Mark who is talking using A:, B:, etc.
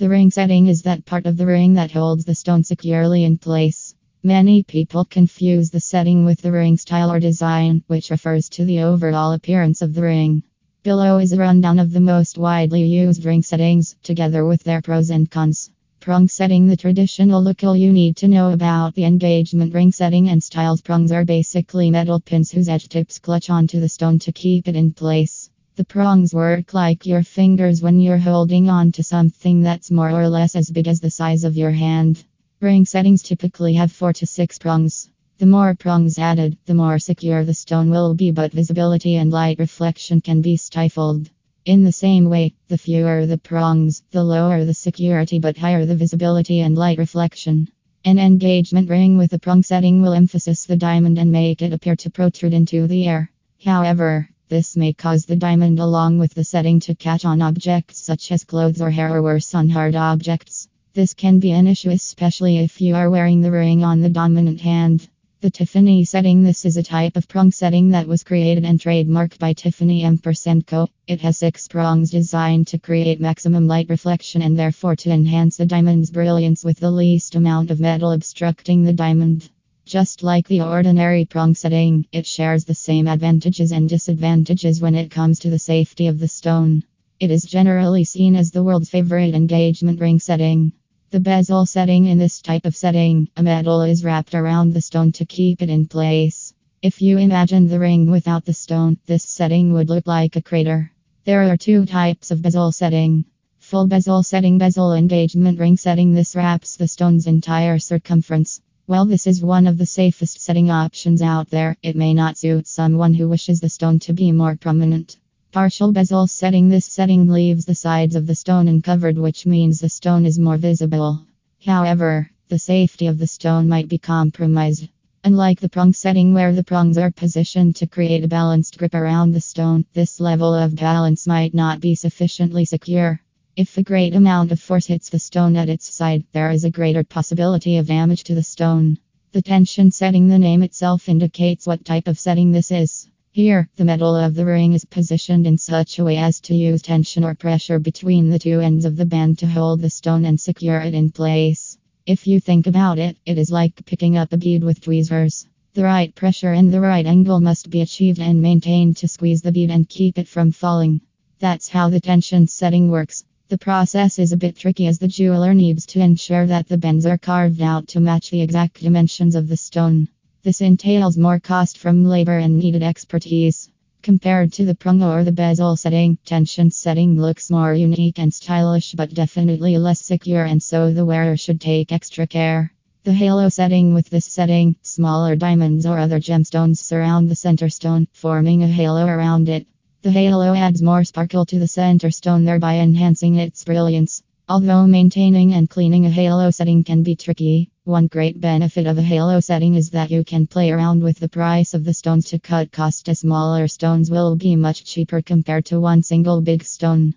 A: The ring setting is that part of the ring that holds the stone securely in place. Many people confuse the setting with the ring style or design, which refers to the overall appearance of the ring. Below is a rundown of the most widely used ring settings, together with their pros and cons. Prong setting The traditional look all you need to know about the engagement ring setting and styles prongs are basically metal pins whose edge tips clutch onto the stone to keep it in place. The prongs work like your fingers when you're holding on to something that's more or less as big as the size of your hand. Ring settings typically have 4 to 6 prongs. The more prongs added, the more secure the stone will be, but visibility and light reflection can be stifled. In the same way, the fewer the prongs, the lower the security but higher the visibility and light reflection. An engagement ring with a prong setting will emphasize the diamond and make it appear to protrude into the air. However, this may cause the diamond along with the setting to catch on objects such as clothes or hair or worse on hard objects. This can be an issue especially if you are wearing the ring on the dominant hand. The Tiffany setting This is a type of prong setting that was created and trademarked by Tiffany & Co. It has six prongs designed to create maximum light reflection and therefore to enhance the diamond's brilliance with the least amount of metal obstructing the diamond. Just like the ordinary prong setting, it shares the same advantages and disadvantages when it comes to the safety of the stone. It is generally seen as the world's favorite engagement ring setting. The bezel setting in this type of setting, a metal is wrapped around the stone to keep it in place. If you imagine the ring without the stone, this setting would look like a crater. There are two types of bezel setting. Full bezel setting, bezel engagement ring setting. This wraps the stone's entire circumference. While this is one of the safest setting options out there, it may not suit someone who wishes the stone to be more prominent. Partial bezel setting This setting leaves the sides of the stone uncovered, which means the stone is more visible. However, the safety of the stone might be compromised. Unlike the prong setting, where the prongs are positioned to create a balanced grip around the stone, this level of balance might not be sufficiently secure. If a great amount of force hits the stone at its side, there is a greater possibility of damage to the stone. The tension setting, the name itself indicates what type of setting this is. Here, the metal of the ring is positioned in such a way as to use tension or pressure between the two ends of the band to hold the stone and secure it in place. If you think about it, it is like picking up a bead with tweezers. The right pressure and the right angle must be achieved and maintained to squeeze the bead and keep it from falling. That's how the tension setting works. The process is a bit tricky as the jeweler needs to ensure that the bends are carved out to match the exact dimensions of the stone. This entails more cost from labor and needed expertise. Compared to the prong or the bezel setting, tension setting looks more unique and stylish but definitely less secure and so the wearer should take extra care. The halo setting with this setting, smaller diamonds or other gemstones surround the center stone, forming a halo around it. The halo adds more sparkle to the center stone, thereby enhancing its brilliance. Although maintaining and cleaning a halo setting can be tricky, one great benefit of a halo setting is that you can play around with the price of the stones to cut cost smaller stones will be much cheaper compared to one single big stone.